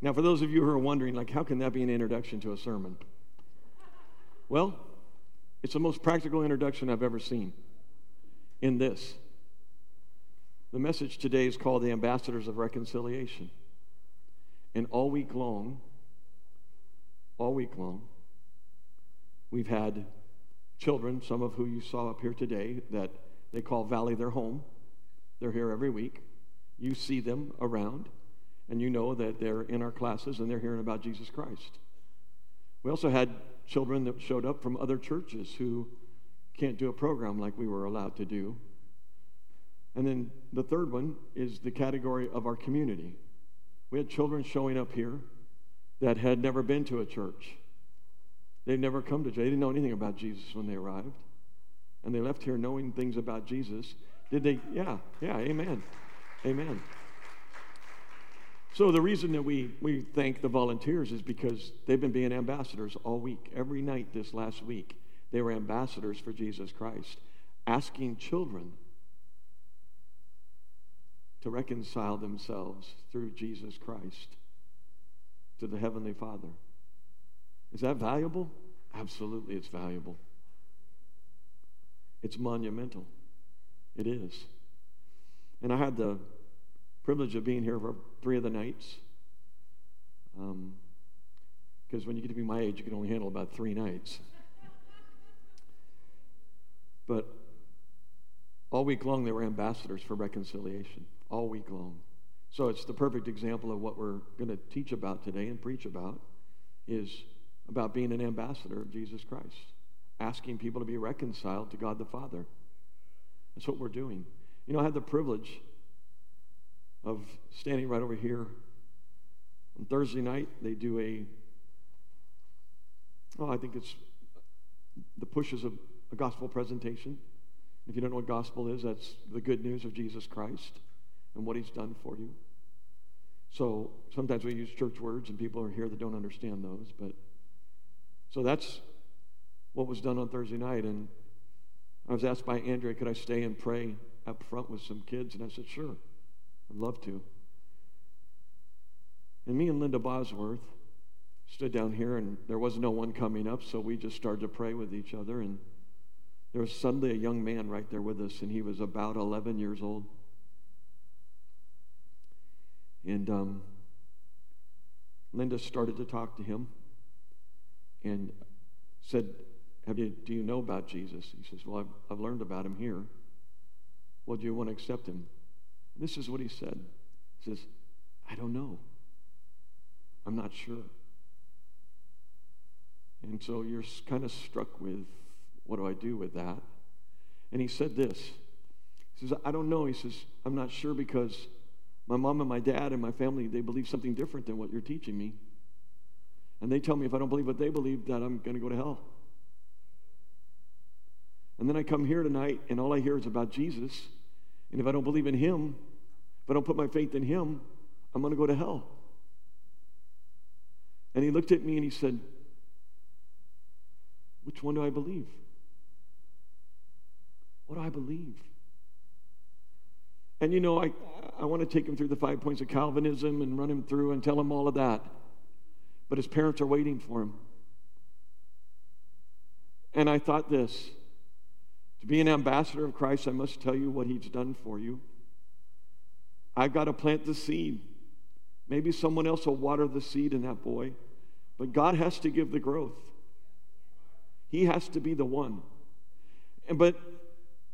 Now, for those of you who are wondering, like, how can that be an introduction to a sermon? Well, it's the most practical introduction I've ever seen in this. The message today is called The Ambassadors of Reconciliation. And all week long, all week long, we've had children, some of who you saw up here today, that they call Valley their home. They're here every week. You see them around, and you know that they're in our classes and they're hearing about Jesus Christ. We also had children that showed up from other churches who can't do a program like we were allowed to do. And then the third one is the category of our community. We had children showing up here that had never been to a church. They'd never come to church. They didn't know anything about Jesus when they arrived. And they left here knowing things about Jesus. Did they? Yeah, yeah, amen. Amen. So the reason that we, we thank the volunteers is because they've been being ambassadors all week. Every night this last week, they were ambassadors for Jesus Christ, asking children to reconcile themselves through Jesus Christ to the Heavenly Father. Is that valuable? Absolutely, it's valuable. It's monumental. It is. And I had the privilege of being here for three of the nights. Because um, when you get to be my age, you can only handle about three nights. but all week long, they were ambassadors for reconciliation. All week long. So it's the perfect example of what we're going to teach about today and preach about is about being an ambassador of Jesus Christ, asking people to be reconciled to God the Father. That's what we're doing. You know, I had the privilege of standing right over here. On Thursday night, they do a, oh, I think it's the pushes of a gospel presentation. If you don't know what gospel is, that's the good news of Jesus Christ and what he's done for you. So sometimes we use church words and people are here that don't understand those, but so that's what was done on Thursday night. And I was asked by Andrea, could I stay and pray up front with some kids? And I said, sure, I'd love to. And me and Linda Bosworth stood down here, and there was no one coming up, so we just started to pray with each other. And there was suddenly a young man right there with us, and he was about 11 years old. And um, Linda started to talk to him and said, Have you, Do you know about Jesus? He says, Well, I've, I've learned about him here. Well, do you want to accept him? This is what he said. He says, I don't know. I'm not sure. And so you're kind of struck with what do I do with that? And he said this. He says, I don't know. He says, I'm not sure because my mom and my dad and my family, they believe something different than what you're teaching me. And they tell me if I don't believe what they believe, that I'm going to go to hell. And then I come here tonight, and all I hear is about Jesus. And if I don't believe in Him, if I don't put my faith in Him, I'm going to go to hell. And he looked at me and he said, Which one do I believe? What do I believe? And you know, I, I want to take him through the five points of Calvinism and run him through and tell him all of that. But his parents are waiting for him. And I thought this to be an ambassador of Christ, I must tell you what he's done for you. I've got to plant the seed. Maybe someone else will water the seed in that boy, but God has to give the growth. He has to be the one. And but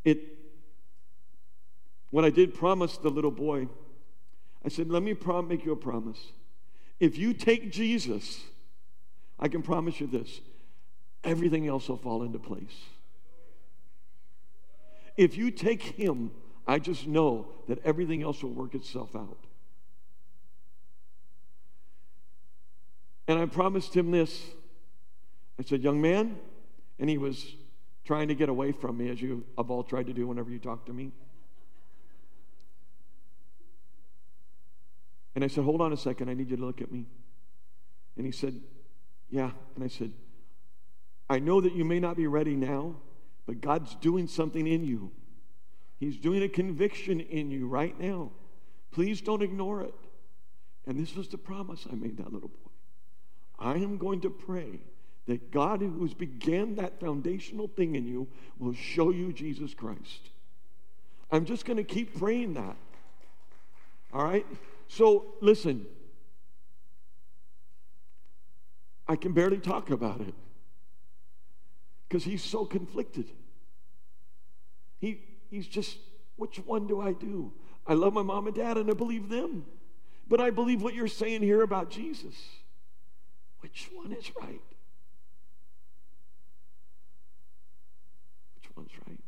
it when I did promise the little boy, I said, Let me prom- make you a promise. If you take Jesus, I can promise you this everything else will fall into place. If you take him, I just know that everything else will work itself out. And I promised him this. I said, Young man, and he was trying to get away from me, as you have all tried to do whenever you talk to me. And I said, Hold on a second, I need you to look at me. And he said, Yeah. And I said, I know that you may not be ready now, but God's doing something in you. He's doing a conviction in you right now. Please don't ignore it. And this was the promise I made that little boy. I am going to pray that God, who's began that foundational thing in you, will show you Jesus Christ. I'm just going to keep praying that. All right? So, listen. I can barely talk about it because he's so conflicted. He, he's just, which one do I do? I love my mom and dad and I believe them. But I believe what you're saying here about Jesus. Which one is right? Which one's right?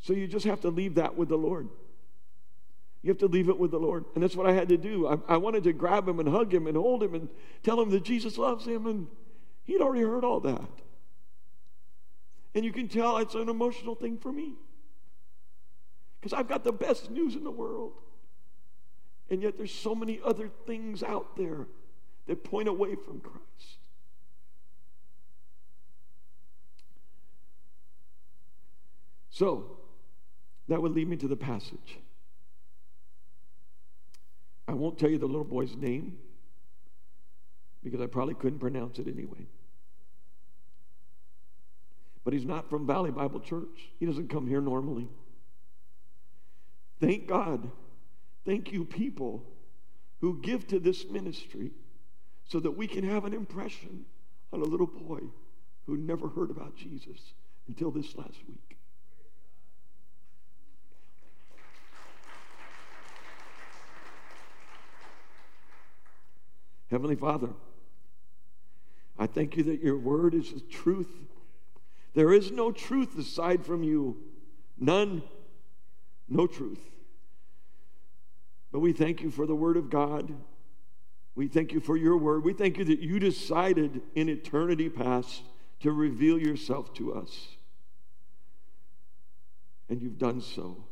So you just have to leave that with the Lord. You have to leave it with the Lord. And that's what I had to do. I, I, wanted to grab him and hug him and hold him and tell him that Jesus loves him. And he'd already heard all that. And you can tell it's an emotional thing for me. Because I've got the best news in the world. And yet there's so many other things out there that point away from Christ. So, that would lead me to the passage. I won't tell you the little boy's name because I probably couldn't pronounce it anyway. But he's not from Valley Bible Church. He doesn't come here normally. Thank God. Thank you, people who give to this ministry so that we can have an impression on a little boy who never heard about Jesus until this last week. Heavenly Father, I thank you that your word is the truth. There is no truth aside from you. None. No truth. But we thank you for the word of God. We thank you for your word. We thank you that you decided in eternity past to reveal yourself to us. And you've done so.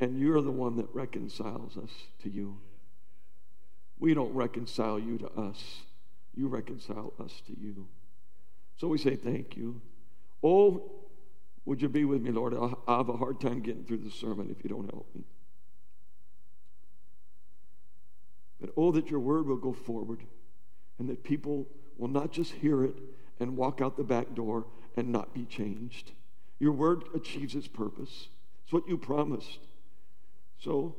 And you're the one that reconciles us to you. We don't reconcile you to us, you reconcile us to you. So we say thank you. Oh, would you be with me, Lord? I'll have a hard time getting through the sermon if you don't help me. But oh, that your word will go forward and that people will not just hear it and walk out the back door and not be changed. Your word achieves its purpose. It's what you promised. So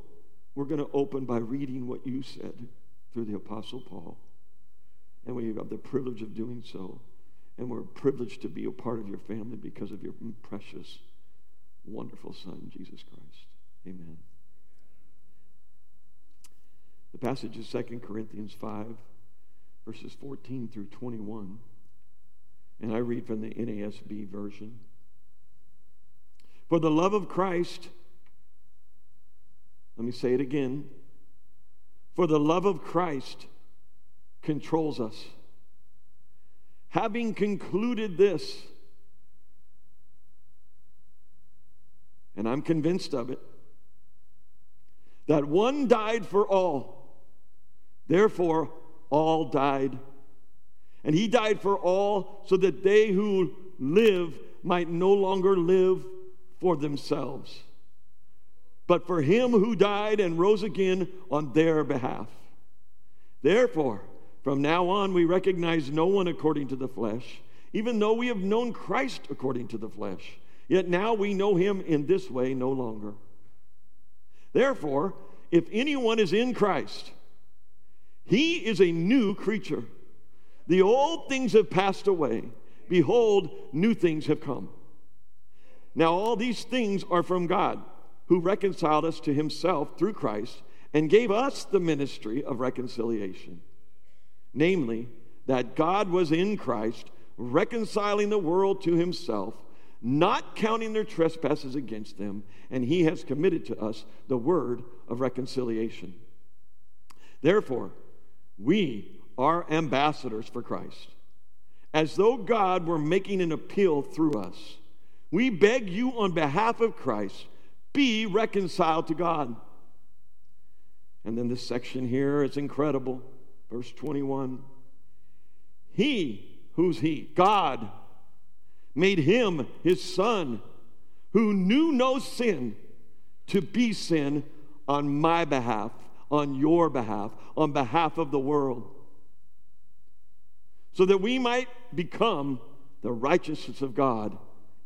we're going to open by reading what you said through the Apostle Paul. And we have the privilege of doing so. And we're privileged to be a part of your family because of your precious, wonderful Son, Jesus Christ. Amen. The passage is 2 Corinthians 5, verses 14 through 21. And I read from the NASB version. For the love of Christ, let me say it again for the love of Christ controls us. Having concluded this, and I'm convinced of it, that one died for all, therefore all died. And he died for all so that they who live might no longer live for themselves but for him who died and rose again on their behalf. Therefore, from now on, we recognize no one according to the flesh, even though we have known Christ according to the flesh. Yet now we know him in this way no longer. Therefore, if anyone is in Christ, he is a new creature. The old things have passed away. Behold, new things have come. Now, all these things are from God who reconciled us to himself through Christ and gave us the ministry of reconciliation. Namely, that God was in Christ, reconciling the world to himself, not counting their trespasses against them, and he has committed to us the word of reconciliation. Therefore, we are ambassadors for Christ, as though God were making an appeal through us. We beg you on behalf of Christ be reconciled to God. And then this section here is incredible. Verse 21 He, who's He? God, made him his son, who knew no sin, to be sin on my behalf, on your behalf, on behalf of the world, so that we might become the righteousness of God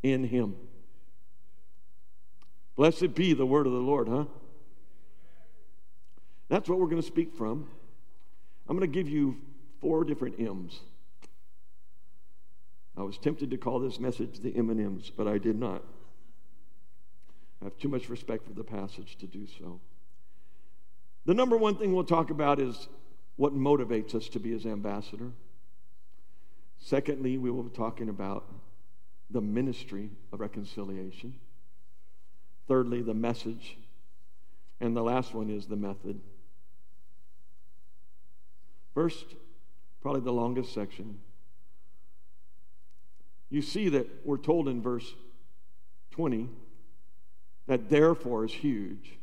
in him. Blessed be the word of the Lord, huh? That's what we're going to speak from. I'm going to give you four different M's. I was tempted to call this message the M&Ms, but I did not. I have too much respect for the passage to do so. The number one thing we'll talk about is what motivates us to be his ambassador. Secondly, we will be talking about the ministry of reconciliation. Thirdly, the message. And the last one is the method. First, probably the longest section. You see that we're told in verse 20 that therefore is huge.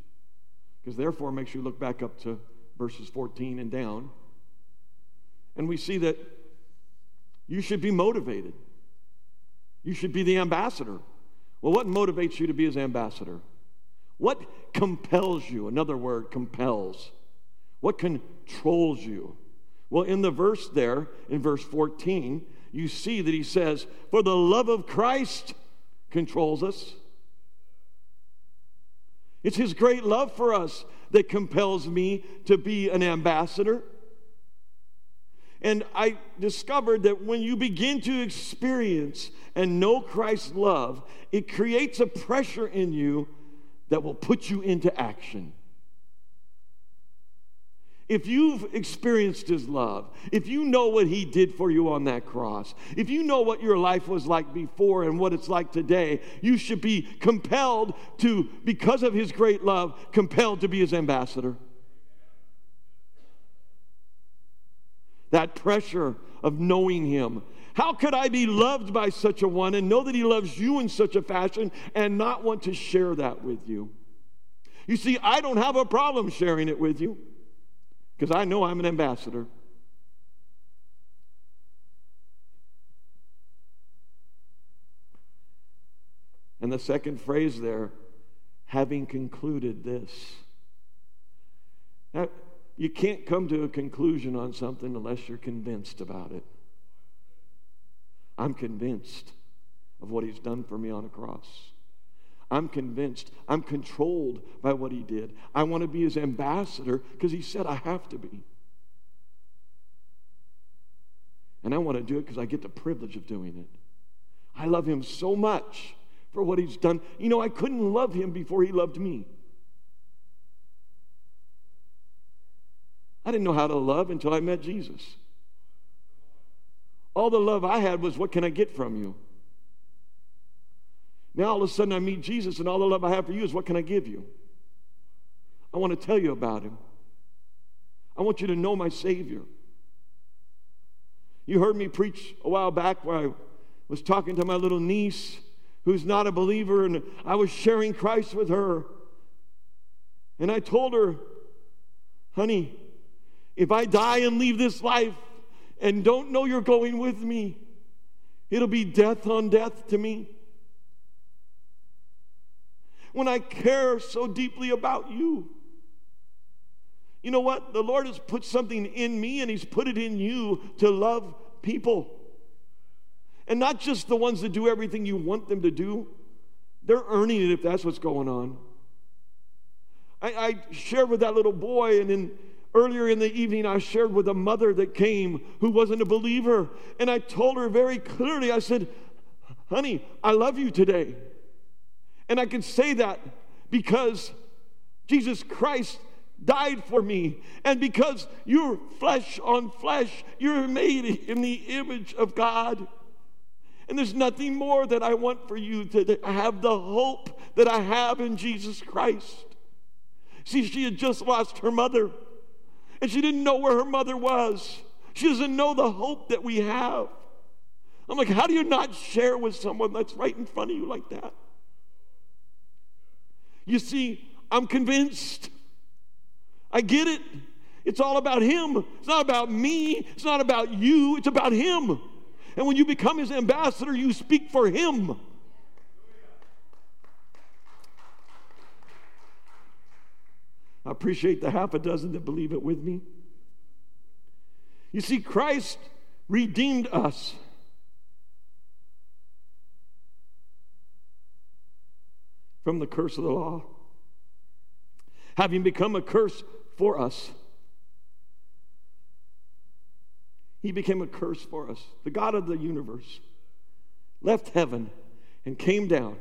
Because therefore makes you look back up to verses 14 and down. And we see that you should be motivated. You should be the ambassador. Well, what motivates you to be his ambassador? What compels you? Another word, compels. What controls you? Well, in the verse there, in verse 14, you see that he says, For the love of Christ controls us. It's his great love for us that compels me to be an ambassador. And I discovered that when you begin to experience and know Christ's love, it creates a pressure in you that will put you into action. If you've experienced his love, if you know what he did for you on that cross, if you know what your life was like before and what it's like today, you should be compelled to, because of his great love, compelled to be his ambassador. That pressure of knowing him. How could I be loved by such a one and know that he loves you in such a fashion and not want to share that with you? You see, I don't have a problem sharing it with you because I know I'm an ambassador. And the second phrase there, having concluded this. Now, you can't come to a conclusion on something unless you're convinced about it. I'm convinced of what he's done for me on a cross. I'm convinced. I'm controlled by what he did. I want to be his ambassador because he said I have to be. And I want to do it because I get the privilege of doing it. I love him so much for what he's done. You know, I couldn't love him before he loved me. I didn't know how to love until I met Jesus. All the love I had was, What can I get from you? Now all of a sudden I meet Jesus, and all the love I have for you is what can I give you? I want to tell you about him. I want you to know my Savior. You heard me preach a while back where I was talking to my little niece who's not a believer, and I was sharing Christ with her. And I told her, honey, if I die and leave this life and don't know you're going with me, it'll be death on death to me when I care so deeply about you. You know what? The Lord has put something in me and He's put it in you to love people. And not just the ones that do everything you want them to do, they're earning it if that's what's going on. I, I shared with that little boy, and then earlier in the evening, I shared with a mother that came who wasn't a believer. And I told her very clearly, I said, Honey, I love you today. And I can say that because Jesus Christ died for me. And because you're flesh on flesh, you're made in the image of God. And there's nothing more that I want for you to have the hope that I have in Jesus Christ. See, she had just lost her mother, and she didn't know where her mother was. She doesn't know the hope that we have. I'm like, how do you not share with someone that's right in front of you like that? You see, I'm convinced. I get it. It's all about Him. It's not about me. It's not about you. It's about Him. And when you become His ambassador, you speak for Him. I appreciate the half a dozen that believe it with me. You see, Christ redeemed us. From the curse of the law, having become a curse for us. He became a curse for us. The God of the universe left heaven and came down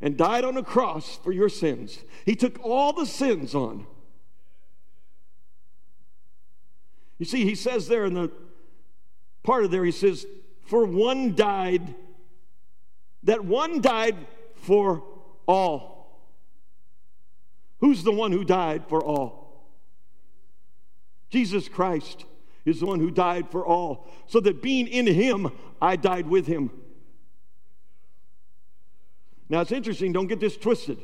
and died on a cross for your sins. He took all the sins on. You see, he says there in the part of there, he says, For one died, that one died for all. Who's the one who died for all? Jesus Christ is the one who died for all, so that being in him, I died with him. Now it's interesting, don't get this twisted.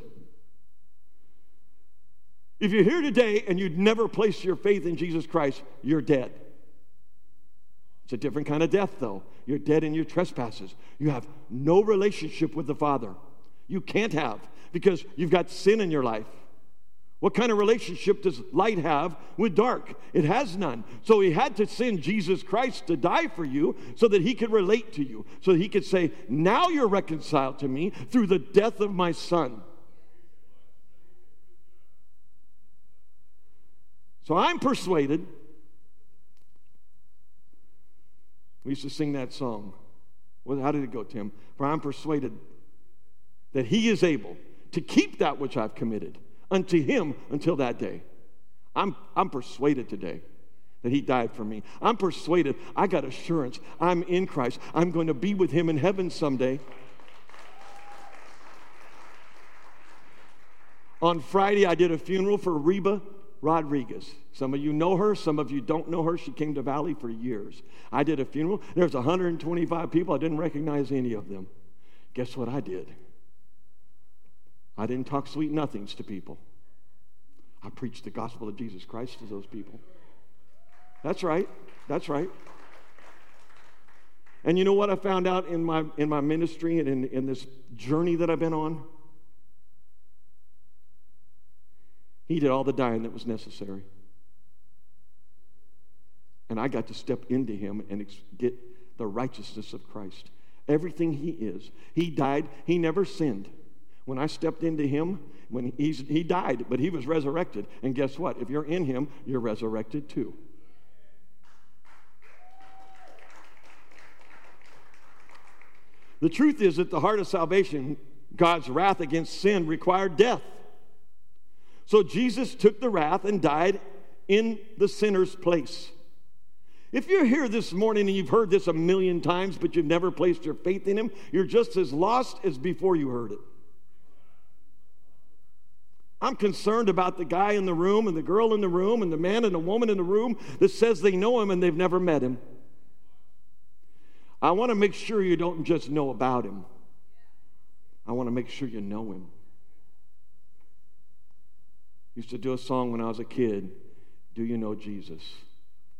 If you're here today and you'd never placed your faith in Jesus Christ, you're dead. It's a different kind of death, though. You're dead in your trespasses. You have no relationship with the Father. You can't have because you've got sin in your life. What kind of relationship does light have with dark? It has none. So he had to send Jesus Christ to die for you so that he could relate to you, so he could say, Now you're reconciled to me through the death of my son. So I'm persuaded. We used to sing that song. Well, how did it go, Tim? For I'm persuaded that he is able to keep that which I've committed unto him until that day. I'm, I'm persuaded today that he died for me. I'm persuaded. I got assurance. I'm in Christ. I'm going to be with him in heaven someday. On Friday, I did a funeral for Reba Rodriguez. Some of you know her, some of you don't know her. She came to Valley for years. I did a funeral. There was 125 people. I didn't recognize any of them. Guess what I did? I didn't talk sweet nothings to people. I preached the gospel of Jesus Christ to those people. That's right. That's right. And you know what I found out in my, in my ministry and in, in this journey that I've been on? He did all the dying that was necessary. And I got to step into him and get the righteousness of Christ. Everything he is. He died, he never sinned. When I stepped into him, when he's, he died, but he was resurrected. And guess what? If you're in him, you're resurrected too. The truth is that the heart of salvation, God's wrath against sin, required death. So Jesus took the wrath and died in the sinner's place. If you're here this morning and you've heard this a million times, but you've never placed your faith in Him, you're just as lost as before you heard it. I'm concerned about the guy in the room and the girl in the room and the man and the woman in the room that says they know him and they've never met him. I want to make sure you don't just know about him. I want to make sure you know him. Used to do a song when I was a kid. Do you know Jesus?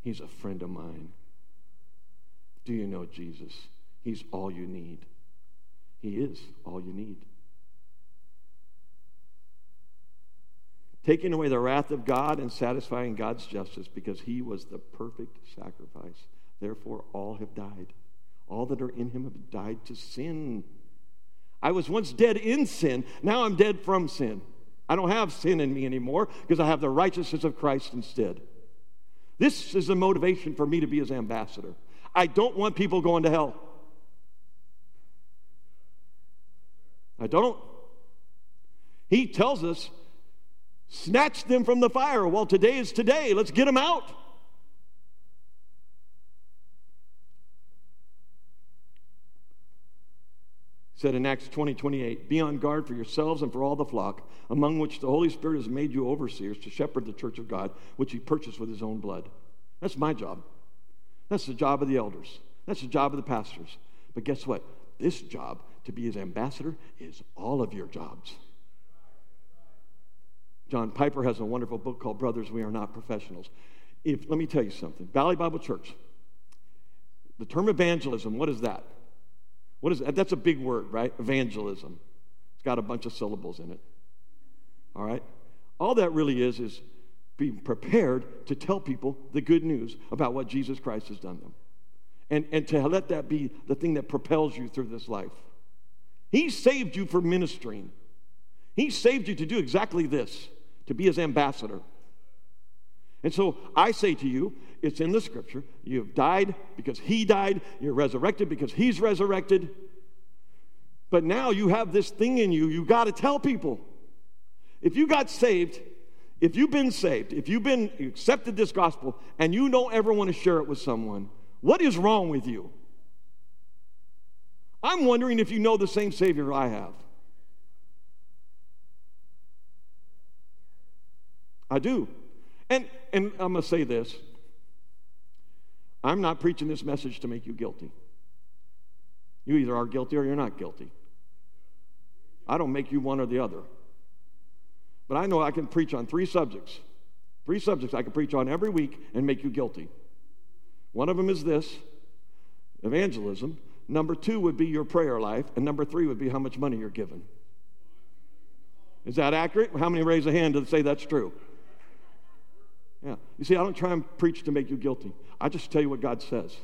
He's a friend of mine. Do you know Jesus? He's all you need. He is all you need. Taking away the wrath of God and satisfying God's justice because he was the perfect sacrifice. Therefore, all have died. All that are in him have died to sin. I was once dead in sin, now I'm dead from sin. I don't have sin in me anymore because I have the righteousness of Christ instead. This is the motivation for me to be his ambassador. I don't want people going to hell. I don't. He tells us Snatch them from the fire. Well, today is today. Let's get them out. said in Acts 20 28, Be on guard for yourselves and for all the flock, among which the Holy Spirit has made you overseers to shepherd the church of God, which he purchased with his own blood. That's my job. That's the job of the elders. That's the job of the pastors. But guess what? This job, to be his ambassador, is all of your jobs. John Piper has a wonderful book called Brothers, We Are Not Professionals. If, let me tell you something Valley Bible Church, the term evangelism, what is that? What is that? That's a big word, right? Evangelism. It's got a bunch of syllables in it. All right? All that really is is being prepared to tell people the good news about what Jesus Christ has done them. And, and to let that be the thing that propels you through this life. He saved you for ministering. He saved you to do exactly this, to be his ambassador. And so I say to you, it's in the scripture. You have died because he died. You're resurrected because he's resurrected. But now you have this thing in you, You've got to tell people. If you got saved, if you've been saved, if you've been accepted this gospel and you don't ever want to share it with someone, what is wrong with you? I'm wondering if you know the same Savior I have. I do. And, and I'm going to say this I'm not preaching this message to make you guilty. You either are guilty or you're not guilty. I don't make you one or the other. But I know I can preach on three subjects. Three subjects I can preach on every week and make you guilty. One of them is this evangelism. Number two would be your prayer life. And number three would be how much money you're given. Is that accurate? How many raise a hand to say that's true? Yeah. You see, I don't try and preach to make you guilty. I just tell you what God says.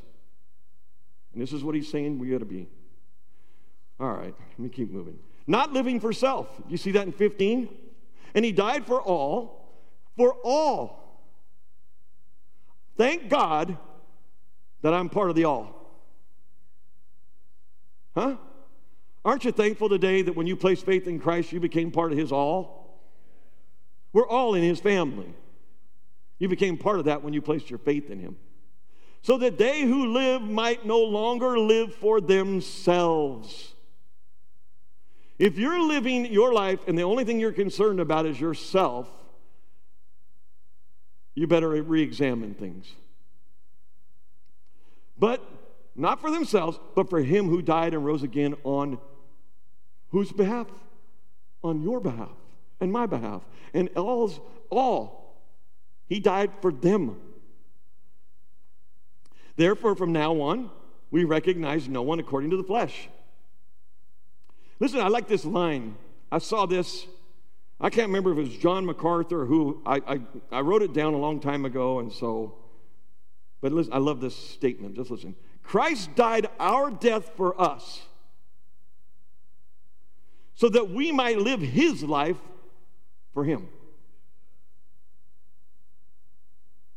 And this is what He's saying we ought to be. All right, let me keep moving. Not living for self. You see that in 15? And He died for all, for all. Thank God that I'm part of the all. Huh? Aren't you thankful today that when you placed faith in Christ, you became part of His all? We're all in His family. You became part of that when you placed your faith in Him. So that they who live might no longer live for themselves. If you're living your life and the only thing you're concerned about is yourself, you better re examine things. But not for themselves, but for him who died and rose again on whose behalf? On your behalf and my behalf. And all's all. He died for them. Therefore, from now on, we recognize no one according to the flesh. Listen, I like this line. I saw this. I can't remember if it was John MacArthur who I, I, I wrote it down a long time ago, and so, but listen, I love this statement. Just listen. Christ died our death for us so that we might live his life for him.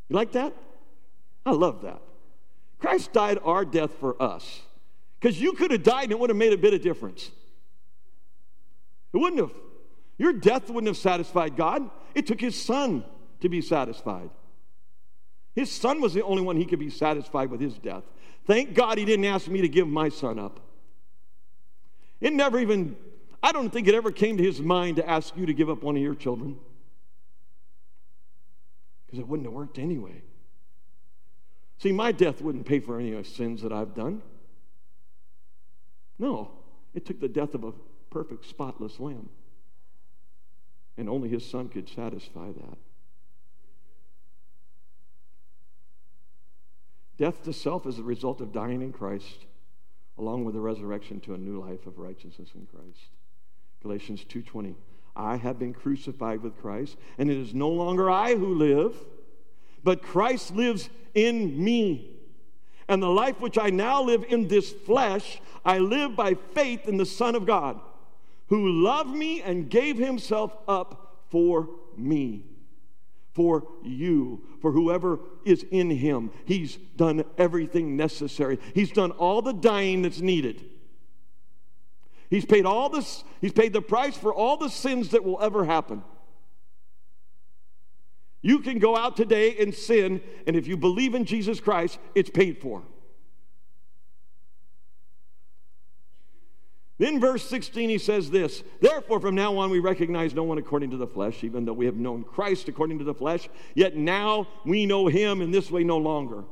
You like that? I love that. Christ died our death for us. Because you could have died and it would have made a bit of difference. It wouldn't have. Your death wouldn't have satisfied God. It took his son to be satisfied. His son was the only one he could be satisfied with his death. Thank God he didn't ask me to give my son up. It never even, I don't think it ever came to his mind to ask you to give up one of your children. Because it wouldn't have worked anyway. See, my death wouldn't pay for any of the sins that I've done. No, it took the death of a perfect, spotless lamb. And only his son could satisfy that. Death to self is the result of dying in Christ, along with the resurrection to a new life of righteousness in Christ. Galatians 2:20. I have been crucified with Christ, and it is no longer I who live, but Christ lives in me. And the life which I now live in this flesh, I live by faith in the Son of God, who loved me and gave himself up for me for you, for whoever is in him. He's done everything necessary. He's done all the dying that's needed. He's paid all this, he's paid the price for all the sins that will ever happen. You can go out today and sin, and if you believe in Jesus Christ, it's paid for. Then, verse 16, he says this Therefore, from now on, we recognize no one according to the flesh, even though we have known Christ according to the flesh, yet now we know him in this way no longer.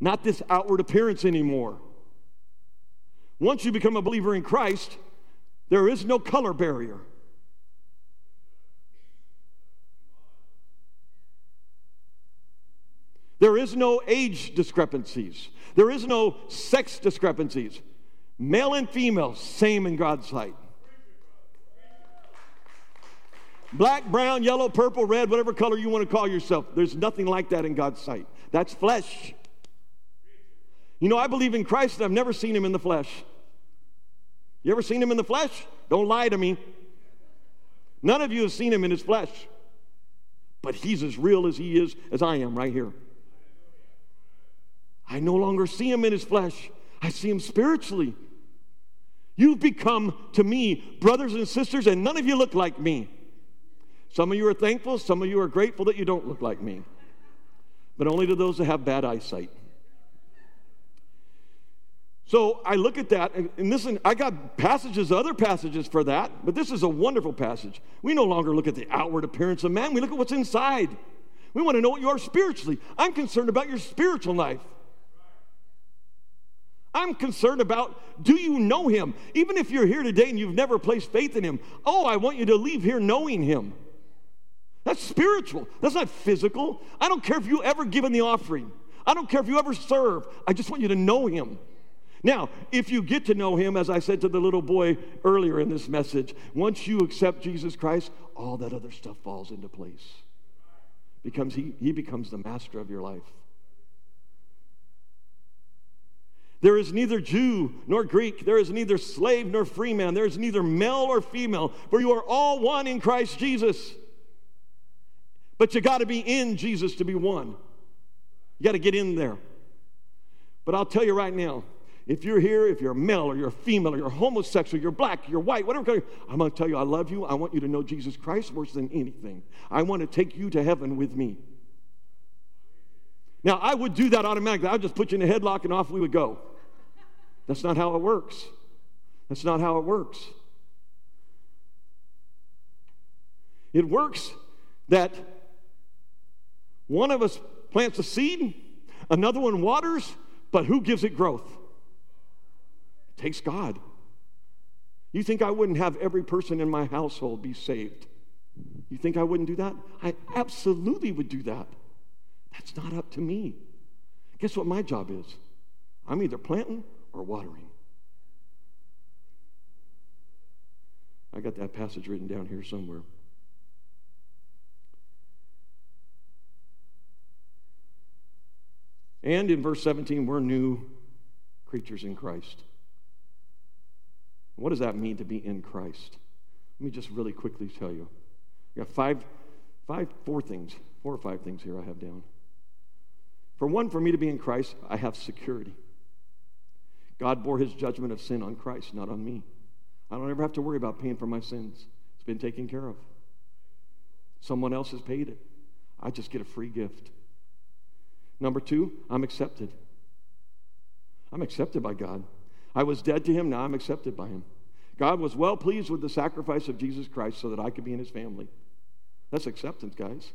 Not this outward appearance anymore. Once you become a believer in Christ, there is no color barrier. There is no age discrepancies. There is no sex discrepancies. Male and female, same in God's sight. Black, brown, yellow, purple, red, whatever color you want to call yourself. There's nothing like that in God's sight. That's flesh. You know, I believe in Christ and I've never seen him in the flesh. You ever seen him in the flesh? Don't lie to me. None of you have seen him in his flesh. But he's as real as he is as I am right here. I no longer see him in his flesh, I see him spiritually. You've become to me brothers and sisters, and none of you look like me. Some of you are thankful, some of you are grateful that you don't look like me, but only to those that have bad eyesight. So I look at that, and, listen, I got passages, other passages for that, but this is a wonderful passage. We no longer look at the outward appearance of man, we look at what's inside. We want to know what you are spiritually. I'm concerned about your spiritual life. I'm concerned about do you know him? Even if you're here today and you've never placed faith in him, oh, I want you to leave here knowing him. That's spiritual. That's not physical. I don't care if you ever give in the offering. I don't care if you ever serve. I just want you to know him. Now, if you get to know him, as I said to the little boy earlier in this message, once you accept Jesus Christ, all that other stuff falls into place. Becomes he, he becomes the master of your life. There is neither Jew nor Greek. There is neither slave nor free man. There is neither male or female, for you are all one in Christ Jesus. But you got to be in Jesus to be one. You got to get in there. But I'll tell you right now, if you're here, if you're a male or you're a female or you're homosexual, you're black, you're white, whatever, I'm going to tell you I love you. I want you to know Jesus Christ worse than anything. I want to take you to heaven with me. Now, I would do that automatically. I would just put you in a headlock and off we would go. That's not how it works. That's not how it works. It works that one of us plants a seed, another one waters, but who gives it growth? Takes God. You think I wouldn't have every person in my household be saved? You think I wouldn't do that? I absolutely would do that. That's not up to me. Guess what my job is? I'm either planting or watering. I got that passage written down here somewhere. And in verse 17, we're new creatures in Christ. What does that mean to be in Christ? Let me just really quickly tell you. I got five, five, four things, four or five things here I have down. For one, for me to be in Christ, I have security. God bore his judgment of sin on Christ, not on me. I don't ever have to worry about paying for my sins. It's been taken care of. Someone else has paid it. I just get a free gift. Number two, I'm accepted. I'm accepted by God. I was dead to him, now I'm accepted by him. God was well pleased with the sacrifice of Jesus Christ so that I could be in his family. That's acceptance, guys.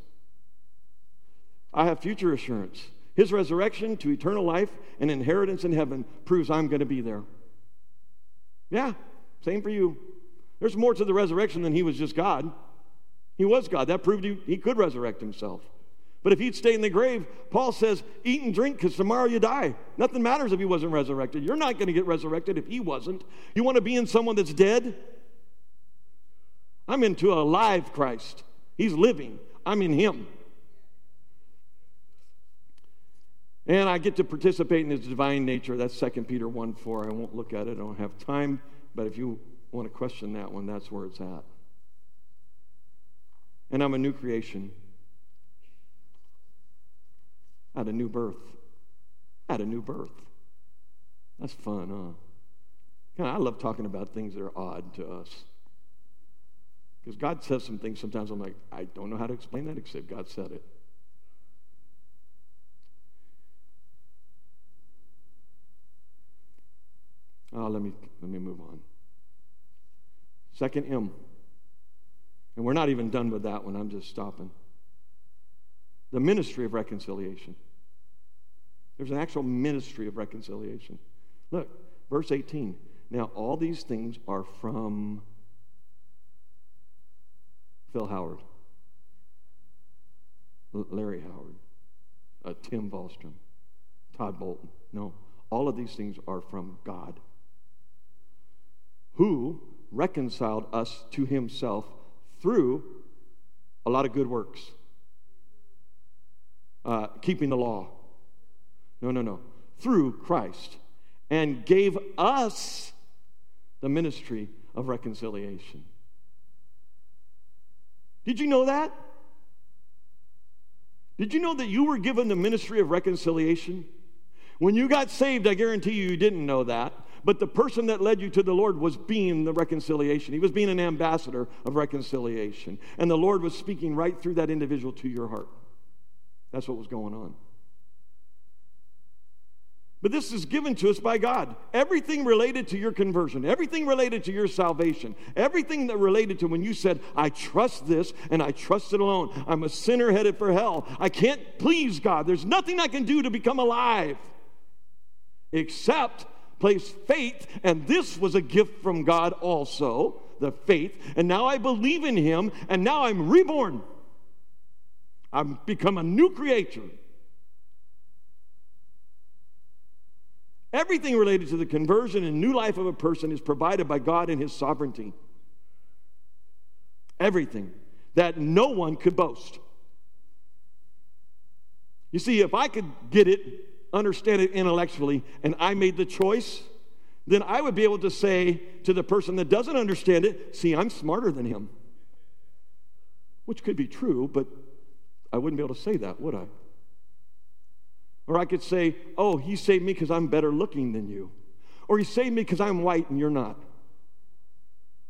I have future assurance. His resurrection to eternal life and inheritance in heaven proves I'm going to be there. Yeah, same for you. There's more to the resurrection than he was just God. He was God. That proved he, he could resurrect himself. But if he'd stay in the grave, Paul says, eat and drink because tomorrow you die. Nothing matters if he wasn't resurrected. You're not going to get resurrected if he wasn't. You want to be in someone that's dead? I'm into a live Christ. He's living. I'm in him. And I get to participate in his divine nature. That's 2 Peter 1 4. I won't look at it, I don't have time. But if you want to question that one, that's where it's at. And I'm a new creation. I had a new birth. Had a new birth. That's fun, huh? I love talking about things that are odd to us. Because God says some things sometimes I'm like, I don't know how to explain that except God said it. Oh, let me let me move on. Second M. And we're not even done with that one. I'm just stopping. The ministry of reconciliation. There's an actual ministry of reconciliation. Look, verse 18. Now, all these things are from Phil Howard, Larry Howard, uh, Tim Vollstrom, Todd Bolton. No, all of these things are from God who reconciled us to himself through a lot of good works, uh, keeping the law. No, no, no. Through Christ, and gave us the ministry of reconciliation. Did you know that? Did you know that you were given the ministry of reconciliation? When you got saved, I guarantee you, you didn't know that. But the person that led you to the Lord was being the reconciliation. He was being an ambassador of reconciliation. And the Lord was speaking right through that individual to your heart. That's what was going on. But this is given to us by God. Everything related to your conversion, everything related to your salvation, everything that related to when you said, I trust this and I trust it alone. I'm a sinner headed for hell. I can't please God. There's nothing I can do to become alive except place faith. And this was a gift from God also, the faith. And now I believe in Him, and now I'm reborn. I've become a new creature. Everything related to the conversion and new life of a person is provided by God in His sovereignty. Everything that no one could boast. You see, if I could get it, understand it intellectually, and I made the choice, then I would be able to say to the person that doesn't understand it, see, I'm smarter than him. Which could be true, but I wouldn't be able to say that, would I? Or I could say, oh, he saved me because I'm better looking than you. Or he saved me because I'm white and you're not.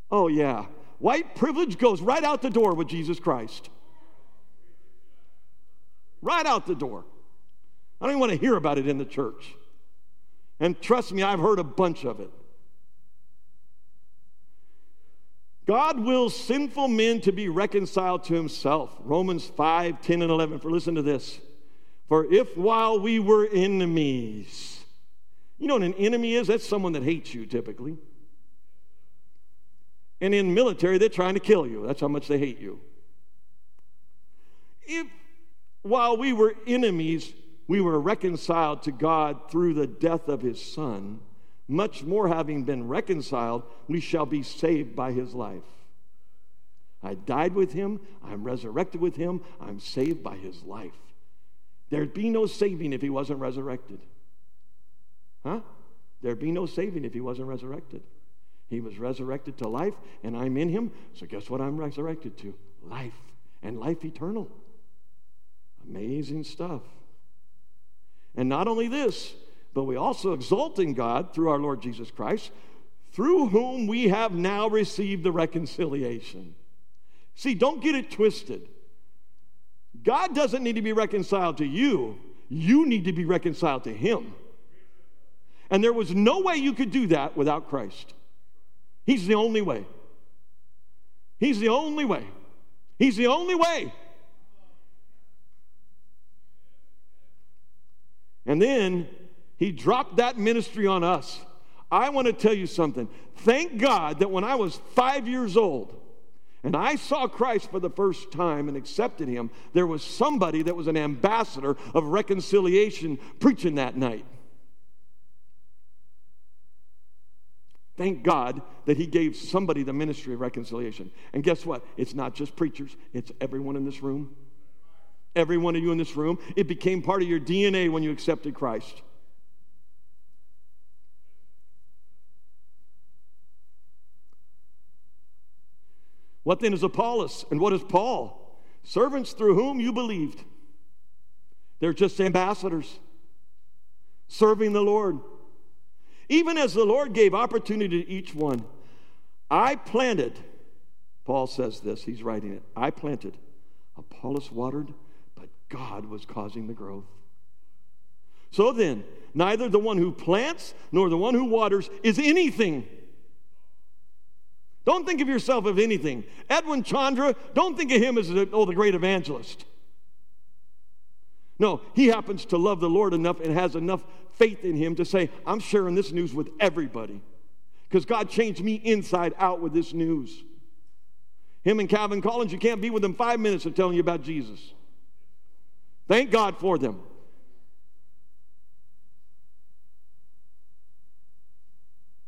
Oh, yeah. White privilege goes right out the door with Jesus Christ. Right out the door. I don't even want to hear about it in the church. And trust me, I've heard a bunch of it. God wills sinful men to be reconciled to himself. Romans 5, 10, and 11. For listen to this. For if while we were enemies, you know what an enemy is? That's someone that hates you typically. And in military, they're trying to kill you. That's how much they hate you. If while we were enemies, we were reconciled to God through the death of his son, much more having been reconciled, we shall be saved by his life. I died with him, I'm resurrected with him, I'm saved by his life. There'd be no saving if he wasn't resurrected. Huh? There'd be no saving if he wasn't resurrected. He was resurrected to life, and I'm in him. So, guess what I'm resurrected to? Life, and life eternal. Amazing stuff. And not only this, but we also exult in God through our Lord Jesus Christ, through whom we have now received the reconciliation. See, don't get it twisted. God doesn't need to be reconciled to you, you need to be reconciled to Him. And there was no way you could do that without Christ. He's the only way. He's the only way. He's the only way. And then he dropped that ministry on us. I want to tell you something. Thank God that when I was five years old, and I saw Christ for the first time and accepted him, there was somebody that was an ambassador of reconciliation preaching that night. Thank God that he gave somebody the ministry of reconciliation. And guess what? It's not just preachers, it's everyone in this room. Every one of you in this room. It became part of your DNA when you accepted Christ. What then is Apollos and what is Paul? Servants through whom you believed. They're just ambassadors serving the Lord. Even as the Lord gave opportunity to each one, I planted, Paul says this, he's writing it. I planted, Apollos watered, but God was causing the growth. So then, neither the one who plants nor the one who waters is anything don't think of yourself as anything. Edwin Chandra, don't think of him as, oh, the great evangelist. No, he happens to love the Lord enough and has enough faith in him to say, I'm sharing this news with everybody. Because God changed me inside out with this news. Him and Calvin Collins, you can't be with them five minutes of telling you about Jesus. Thank God for them.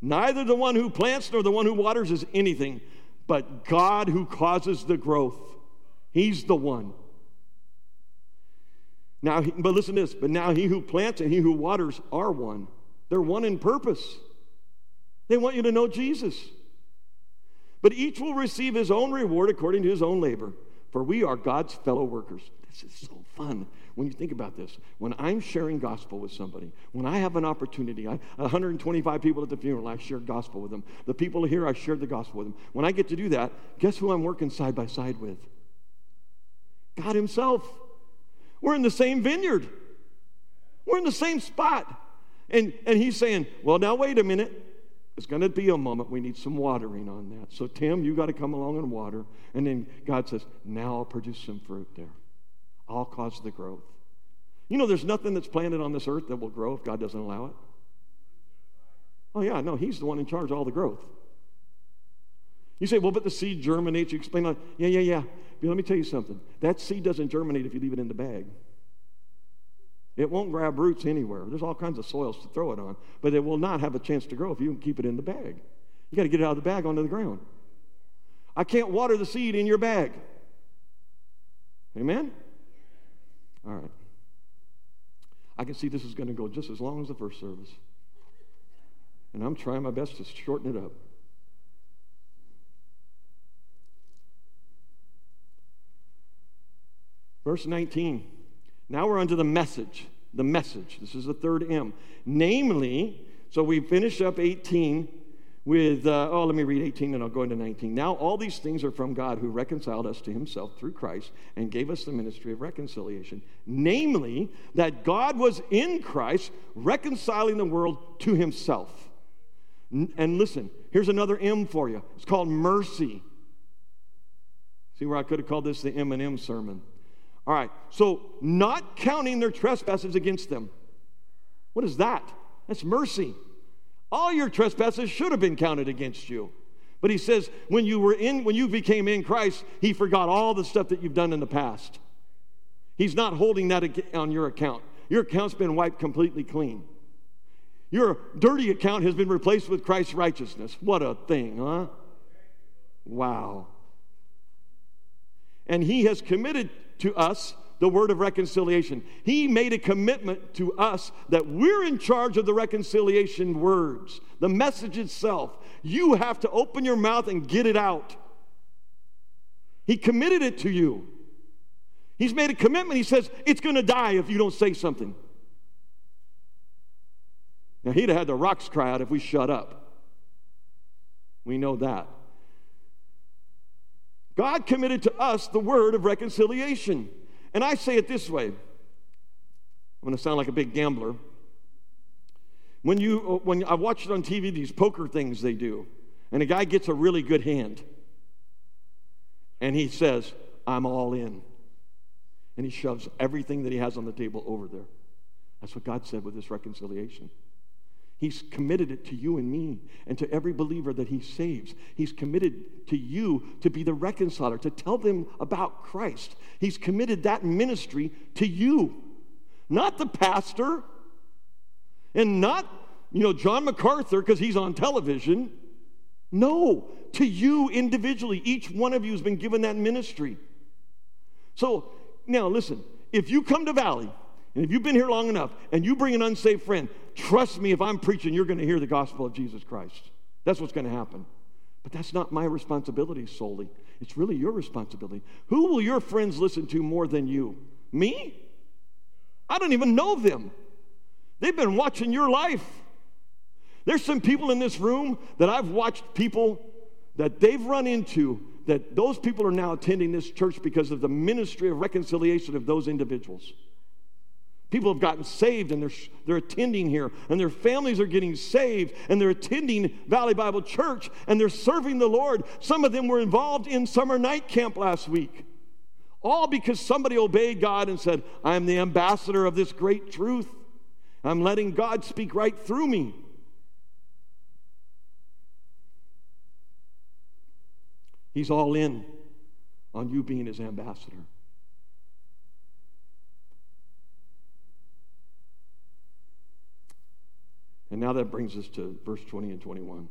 Neither the one who plants nor the one who waters is anything, but God who causes the growth. He's the one. Now, but listen to this. But now he who plants and he who waters are one. They're one in purpose. They want you to know Jesus. But each will receive his own reward according to his own labor. For we are God's fellow workers. This is so fun when you think about this. When I'm sharing gospel with somebody, when I have an opportunity, I, 125 people at the funeral, I shared gospel with them. The people here, I shared the gospel with them. When I get to do that, guess who I'm working side by side with? God Himself. We're in the same vineyard. We're in the same spot. And, and He's saying, well, now wait a minute. It's going to be a moment we need some watering on that. So, Tim, you got to come along and water. And then God says, now I'll produce some fruit there. I'll cause the growth. You know, there's nothing that's planted on this earth that will grow if God doesn't allow it. Oh, yeah, no, He's the one in charge of all the growth. You say, well, but the seed germinates. You explain, like, yeah, yeah, yeah. But let me tell you something. That seed doesn't germinate if you leave it in the bag. It won't grab roots anywhere. There's all kinds of soils to throw it on, but it will not have a chance to grow if you keep it in the bag. You got to get it out of the bag onto the ground. I can't water the seed in your bag. Amen? All right. I can see this is going to go just as long as the first service. And I'm trying my best to shorten it up. Verse 19. Now we're onto the message. The message. This is the third M. Namely, so we finish up 18 with, uh, oh, let me read 18 and I'll go into 19. Now, all these things are from God who reconciled us to himself through Christ and gave us the ministry of reconciliation. Namely, that God was in Christ reconciling the world to himself. And listen, here's another M for you. It's called mercy. See where I could have called this the M&M sermon. All right, so not counting their trespasses against them. What is that? That's mercy. All your trespasses should have been counted against you. But he says, when you were in, when you became in Christ, he forgot all the stuff that you've done in the past. He's not holding that on your account. Your account's been wiped completely clean. Your dirty account has been replaced with Christ's righteousness. What a thing, huh? Wow. And he has committed to us the word of reconciliation. He made a commitment to us that we're in charge of the reconciliation words, the message itself. You have to open your mouth and get it out. He committed it to you. He's made a commitment. He says, It's going to die if you don't say something. Now, he'd have had the rocks cry out if we shut up. We know that. God committed to us the word of reconciliation. And I say it this way I'm going to sound like a big gambler. When, you, uh, when I watch it on TV, these poker things they do, and a guy gets a really good hand, and he says, I'm all in. And he shoves everything that he has on the table over there. That's what God said with this reconciliation. He's committed it to you and me and to every believer that he saves. He's committed to you to be the reconciler, to tell them about Christ. He's committed that ministry to you, not the pastor and not, you know, John MacArthur because he's on television. No, to you individually. Each one of you has been given that ministry. So now listen, if you come to Valley, and if you've been here long enough and you bring an unsaved friend, trust me, if I'm preaching, you're going to hear the gospel of Jesus Christ. That's what's going to happen. But that's not my responsibility solely. It's really your responsibility. Who will your friends listen to more than you? Me? I don't even know them. They've been watching your life. There's some people in this room that I've watched people that they've run into that those people are now attending this church because of the ministry of reconciliation of those individuals. People have gotten saved and they're, they're attending here, and their families are getting saved, and they're attending Valley Bible Church, and they're serving the Lord. Some of them were involved in summer night camp last week. All because somebody obeyed God and said, I am the ambassador of this great truth. I'm letting God speak right through me. He's all in on you being his ambassador. And now that brings us to verse 20 and 21.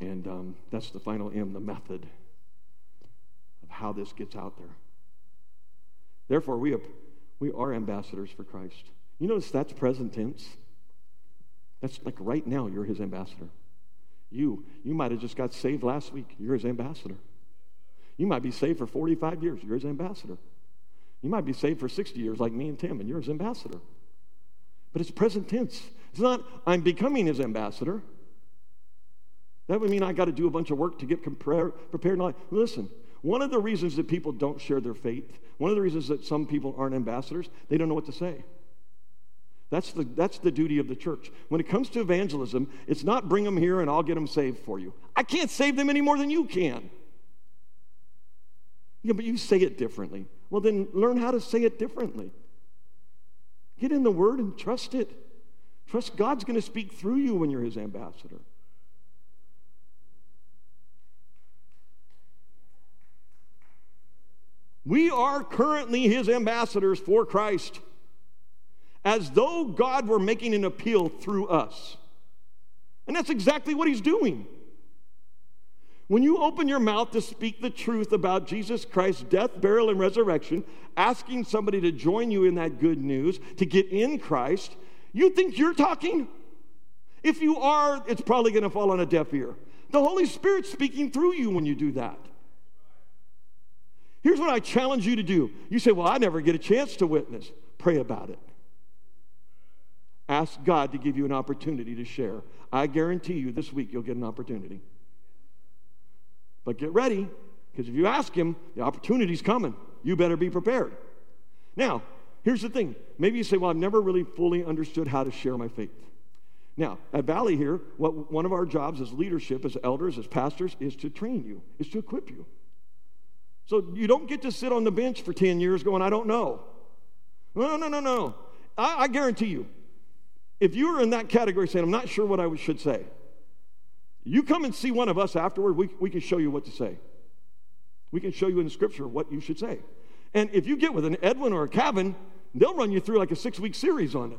And um, that's the final M, the method. of how this gets out there. Therefore, we, we are ambassadors for Christ. You notice that's present tense? That's like right now, you're his ambassador. You, you might have just got saved last week. You're his ambassador. You might be saved for 45 years. You're his ambassador. You might be saved for 60 years, like me and Tim, and you're his ambassador. But it's present tense. It's not, I'm becoming his ambassador. That would mean I got to do a bunch of work to get prepared. Listen, one of the reasons that people don't share their faith, one of the reasons that some people aren't ambassadors, they don't know what to say. That's the, that's the duty of the church. When it comes to evangelism, it's not bring them here and I'll get them saved for you. I can't save them any more than you can. Yeah, but you say it differently. Well, then learn how to say it differently. Get in the Word and trust it. Trust God's going to speak through you when you're His ambassador. We are currently His ambassadors for Christ, as though God were making an appeal through us. And that's exactly what He's doing. When you open your mouth to speak the truth about Jesus Christ's death, burial, and resurrection, asking somebody to join you in that good news, to get in Christ, you think you're talking? If you are, it's probably going to fall on a deaf ear. The Holy Spirit's speaking through you when you do that. Here's what I challenge you to do. You say, Well, I never get a chance to witness. Pray about it. Ask God to give you an opportunity to share. I guarantee you this week you'll get an opportunity. But get ready, because if you ask him, the opportunity's coming. You better be prepared. Now, here's the thing. Maybe you say, well, I've never really fully understood how to share my faith. Now, at Valley here, what, one of our jobs as leadership, as elders, as pastors, is to train you, is to equip you. So you don't get to sit on the bench for 10 years going, I don't know. No, no, no, no. I, I guarantee you, if you are in that category saying, I'm not sure what I should say, you come and see one of us afterward, we, we can show you what to say. We can show you in scripture what you should say. And if you get with an Edwin or a Kevin, they'll run you through like a six week series on it.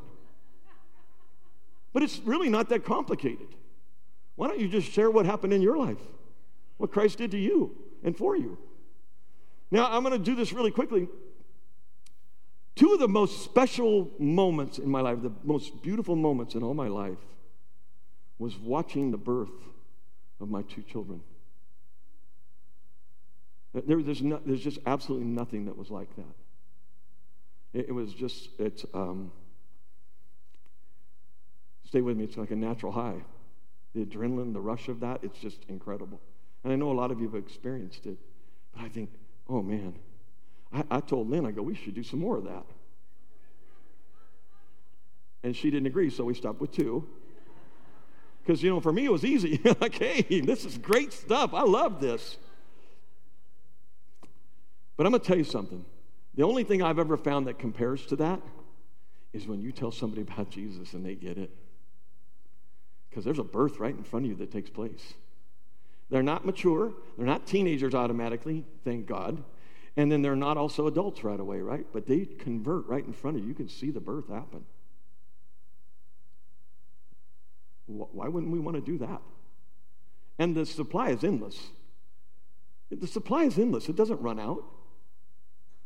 But it's really not that complicated. Why don't you just share what happened in your life? What Christ did to you and for you. Now, I'm going to do this really quickly. Two of the most special moments in my life, the most beautiful moments in all my life, was watching the birth of my two children. There, there's, no, there's just absolutely nothing that was like that. It, it was just, it's, um, stay with me, it's like a natural high. The adrenaline, the rush of that, it's just incredible. And I know a lot of you have experienced it, but I think, oh man. I, I told Lynn, I go, we should do some more of that. And she didn't agree, so we stopped with two. Because, you know, for me it was easy. like, hey, this is great stuff. I love this. But I'm going to tell you something. The only thing I've ever found that compares to that is when you tell somebody about Jesus and they get it. Because there's a birth right in front of you that takes place. They're not mature, they're not teenagers automatically, thank God. And then they're not also adults right away, right? But they convert right in front of you. You can see the birth happen. Why wouldn't we want to do that? And the supply is endless. The supply is endless, it doesn't run out.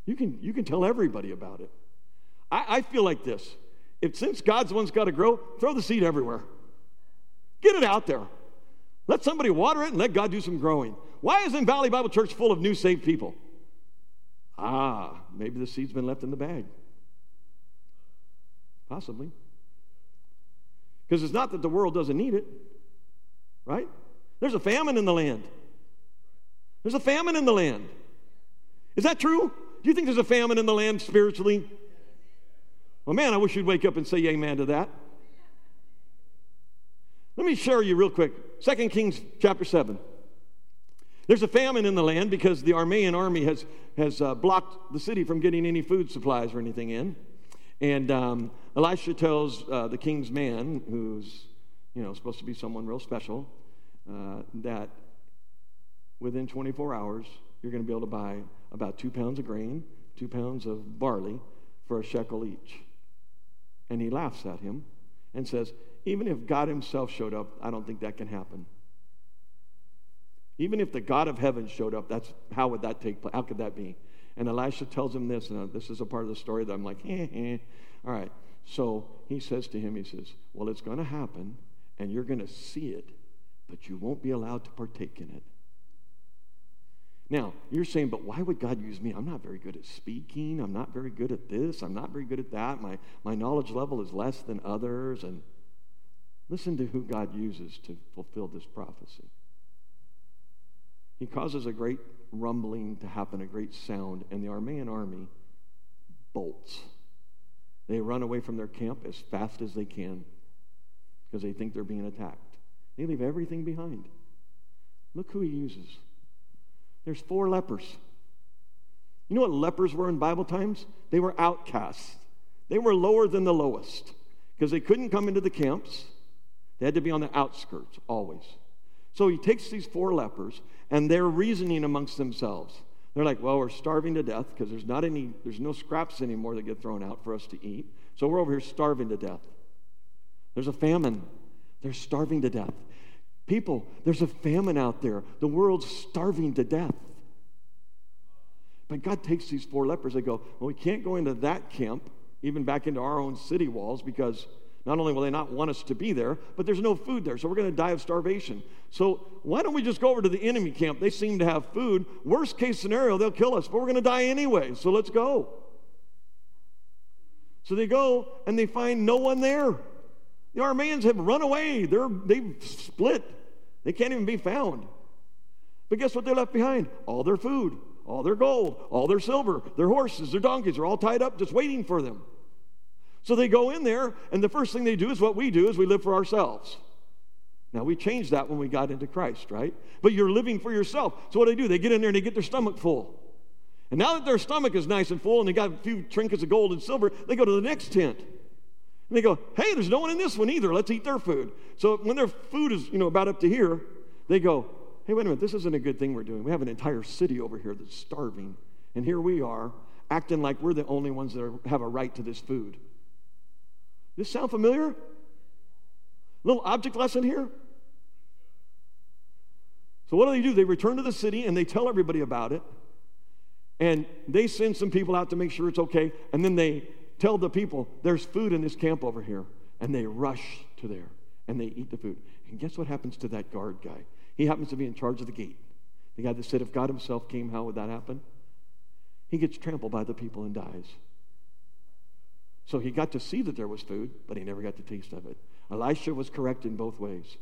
You can, you can tell everybody about it. I, I feel like this. If since God's one's got to grow, throw the seed everywhere. Get it out there. Let somebody water it and let God do some growing. Why isn't Valley Bible Church full of new saved people? Ah, maybe the seed's been left in the bag. Possibly. Because it's not that the world doesn't need it, right? There's a famine in the land. There's a famine in the land. Is that true? Do you think there's a famine in the land spiritually? Well, man, I wish you'd wake up and say amen to that. Let me share you real quick. Second Kings chapter 7. There's a famine in the land because the Aramean army has, has uh, blocked the city from getting any food supplies or anything in. And um, Elisha tells uh, the king's man, who's you know supposed to be someone real special, uh, that within 24 hours you're going to be able to buy about two pounds of grain, two pounds of barley for a shekel each. And he laughs at him and says, even if God Himself showed up, I don't think that can happen. Even if the God of heaven showed up, that's how would that take place? How could that be? And Elisha tells him this, and this is a part of the story that I'm like, eh, eh. All right. So he says to him, he says, Well, it's going to happen, and you're going to see it, but you won't be allowed to partake in it. Now, you're saying, but why would God use me? I'm not very good at speaking. I'm not very good at this. I'm not very good at that. My, my knowledge level is less than others. And listen to who God uses to fulfill this prophecy. He causes a great rumbling to happen, a great sound, and the Aramean army bolts. They run away from their camp as fast as they can because they think they're being attacked. They leave everything behind. Look who he uses. There's four lepers. You know what lepers were in Bible times? They were outcasts. They were lower than the lowest because they couldn't come into the camps. They had to be on the outskirts always. So he takes these four lepers and they're reasoning amongst themselves. They're like, well, we're starving to death because there's not any, there's no scraps anymore that get thrown out for us to eat. So we're over here starving to death. There's a famine. They're starving to death. People, there's a famine out there. The world's starving to death. But God takes these four lepers. They go, Well, we can't go into that camp, even back into our own city walls, because not only will they not want us to be there, but there's no food there. So we're going to die of starvation. So why don't we just go over to the enemy camp? They seem to have food. Worst case scenario, they'll kill us, but we're going to die anyway. So let's go. So they go and they find no one there. The Arameans have run away. They're, they've split. They can't even be found. But guess what they left behind? All their food, all their gold, all their silver, their horses, their donkeys are all tied up just waiting for them. So they go in there, and the first thing they do is what we do is we live for ourselves. Now we changed that when we got into Christ, right? But you're living for yourself. So what do they do? They get in there and they get their stomach full. And now that their stomach is nice and full and they got a few trinkets of gold and silver, they go to the next tent. And they go, hey, there's no one in this one either. Let's eat their food. So when their food is, you know, about up to here, they go, hey, wait a minute, this isn't a good thing we're doing. We have an entire city over here that's starving. And here we are acting like we're the only ones that are, have a right to this food. This sound familiar? Little object lesson here? So what do they do? They return to the city and they tell everybody about it. And they send some people out to make sure it's okay. And then they Tell the people there's food in this camp over here. And they rush to there and they eat the food. And guess what happens to that guard guy? He happens to be in charge of the gate. The guy that said, if God Himself came, how would that happen? He gets trampled by the people and dies. So he got to see that there was food, but he never got the taste of it. Elisha was correct in both ways.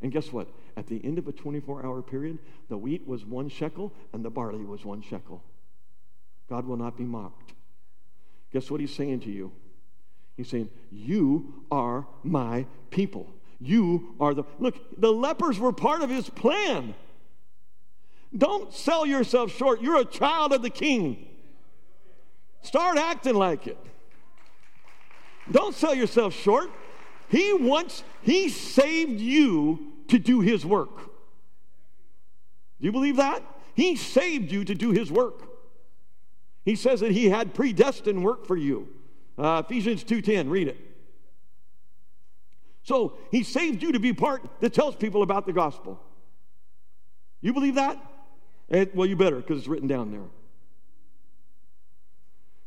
And guess what? At the end of a 24 hour period, the wheat was one shekel and the barley was one shekel. God will not be mocked. Guess what he's saying to you? He's saying, You are my people. You are the. Look, the lepers were part of his plan. Don't sell yourself short. You're a child of the king. Start acting like it. Don't sell yourself short. He wants, he saved you to do his work. Do you believe that? He saved you to do his work. He says that he had predestined work for you. Uh, Ephesians 2:10, read it. So he saved you to be part that tells people about the gospel. You believe that? It, well, you better because it's written down there.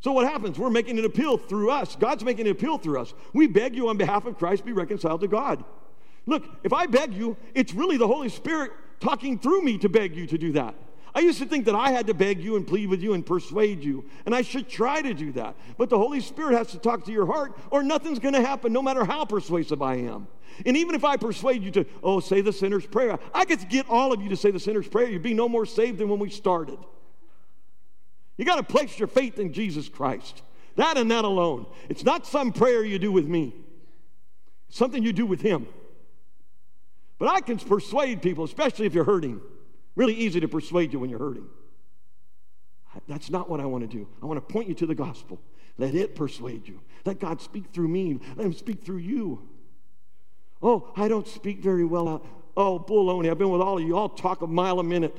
So what happens? We're making an appeal through us. God's making an appeal through us. We beg you on behalf of Christ, be reconciled to God. Look, if I beg you, it's really the Holy Spirit talking through me to beg you to do that. I used to think that I had to beg you and plead with you and persuade you, and I should try to do that. But the Holy Spirit has to talk to your heart, or nothing's going to happen, no matter how persuasive I am. And even if I persuade you to, oh, say the sinner's prayer, I to get all of you to say the sinner's prayer. You'd be no more saved than when we started. You got to place your faith in Jesus Christ. That and that alone. It's not some prayer you do with me, it's something you do with Him. But I can persuade people, especially if you're hurting. Really easy to persuade you when you're hurting. That's not what I want to do. I want to point you to the gospel. Let it persuade you. Let God speak through me. Let Him speak through you. Oh, I don't speak very well. Oh, baloney. I've been with all of you. I'll talk a mile a minute.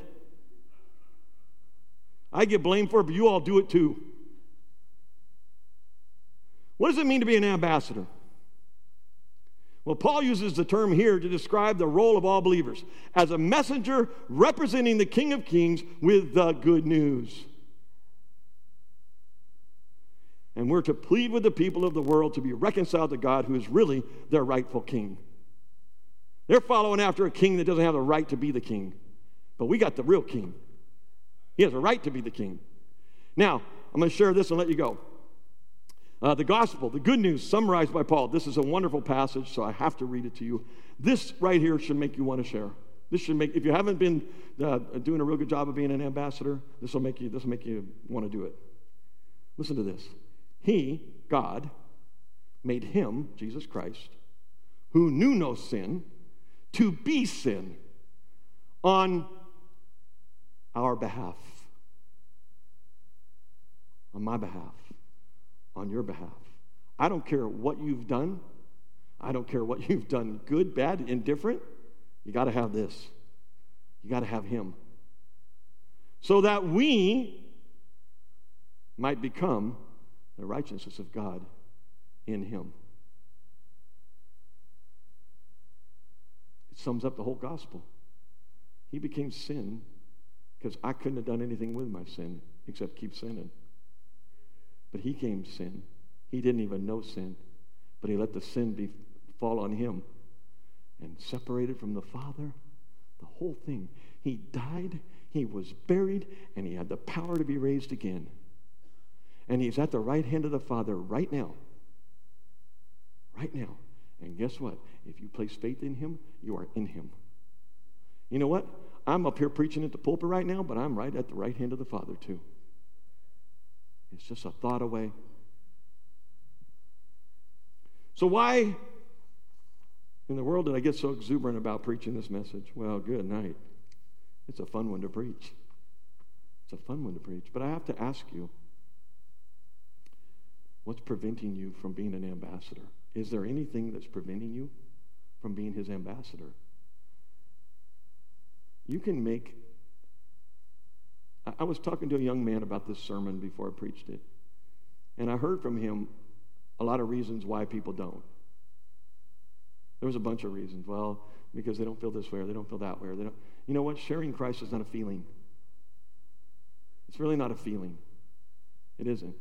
I get blamed for it, but you all do it too. What does it mean to be an ambassador? Well, Paul uses the term here to describe the role of all believers as a messenger representing the King of Kings with the good news. And we're to plead with the people of the world to be reconciled to God, who is really their rightful king. They're following after a king that doesn't have the right to be the king. But we got the real king. He has a right to be the king. Now, I'm going to share this and let you go. Uh, the gospel, the good news summarized by Paul. This is a wonderful passage, so I have to read it to you. This right here should make you want to share. This should make, if you haven't been uh, doing a real good job of being an ambassador, this will make you, this will make you want to do it. Listen to this. He, God, made him, Jesus Christ, who knew no sin, to be sin on our behalf. On my behalf. On your behalf. I don't care what you've done. I don't care what you've done good, bad, indifferent. You got to have this. You got to have Him. So that we might become the righteousness of God in Him. It sums up the whole gospel. He became sin because I couldn't have done anything with my sin except keep sinning. But he came to sin. He didn't even know sin, but he let the sin be, fall on him and separated from the Father. The whole thing. He died, he was buried, and he had the power to be raised again. And he's at the right hand of the Father right now. Right now. And guess what? If you place faith in him, you are in him. You know what? I'm up here preaching at the pulpit right now, but I'm right at the right hand of the Father, too. It's just a thought away. So, why in the world did I get so exuberant about preaching this message? Well, good night. It's a fun one to preach. It's a fun one to preach. But I have to ask you what's preventing you from being an ambassador? Is there anything that's preventing you from being his ambassador? You can make. I was talking to a young man about this sermon before I preached it, and I heard from him a lot of reasons why people don't. There was a bunch of reasons. Well, because they don't feel this way or they don't feel that way or they don't. You know what? Sharing Christ is not a feeling. It's really not a feeling. It isn't.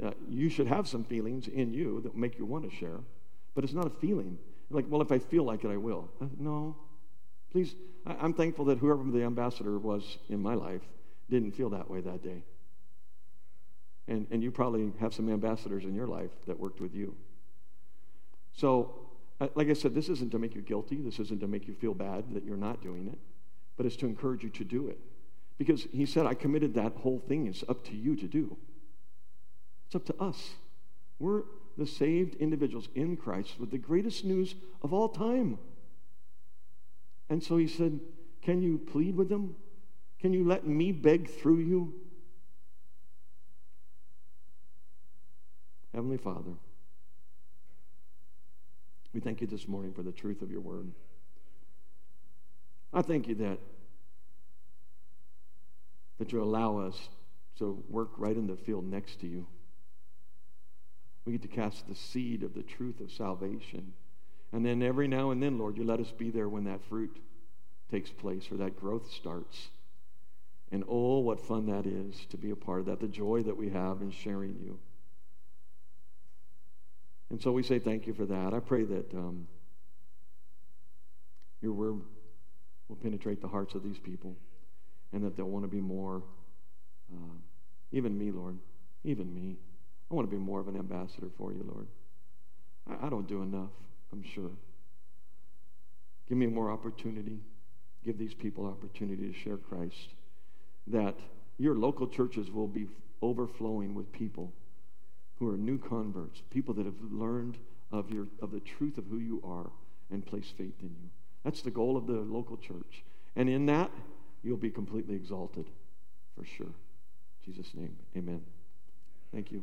Uh, you should have some feelings in you that make you want to share, but it's not a feeling. Like, well, if I feel like it, I will. Uh, no. Please, I'm thankful that whoever the ambassador was in my life didn't feel that way that day. And, and you probably have some ambassadors in your life that worked with you. So, uh, like I said, this isn't to make you guilty. This isn't to make you feel bad that you're not doing it, but it's to encourage you to do it. Because he said, I committed that whole thing. It's up to you to do. It's up to us. We're the saved individuals in Christ with the greatest news of all time. And so he said, Can you plead with them? Can you let me beg through you? Heavenly Father, we thank you this morning for the truth of your word. I thank you that that you allow us to work right in the field next to you. We get to cast the seed of the truth of salvation. And then every now and then, Lord, you let us be there when that fruit takes place or that growth starts. And oh, what fun that is to be a part of that, the joy that we have in sharing you. And so we say thank you for that. I pray that um, your word will penetrate the hearts of these people and that they'll want to be more, uh, even me, Lord, even me. I want to be more of an ambassador for you, Lord. I, I don't do enough, I'm sure. Give me more opportunity. Give these people opportunity to share Christ. That your local churches will be overflowing with people who are new converts, people that have learned of, your, of the truth of who you are and place faith in you. That's the goal of the local church. And in that, you'll be completely exalted for sure. In Jesus' name, amen. Thank you.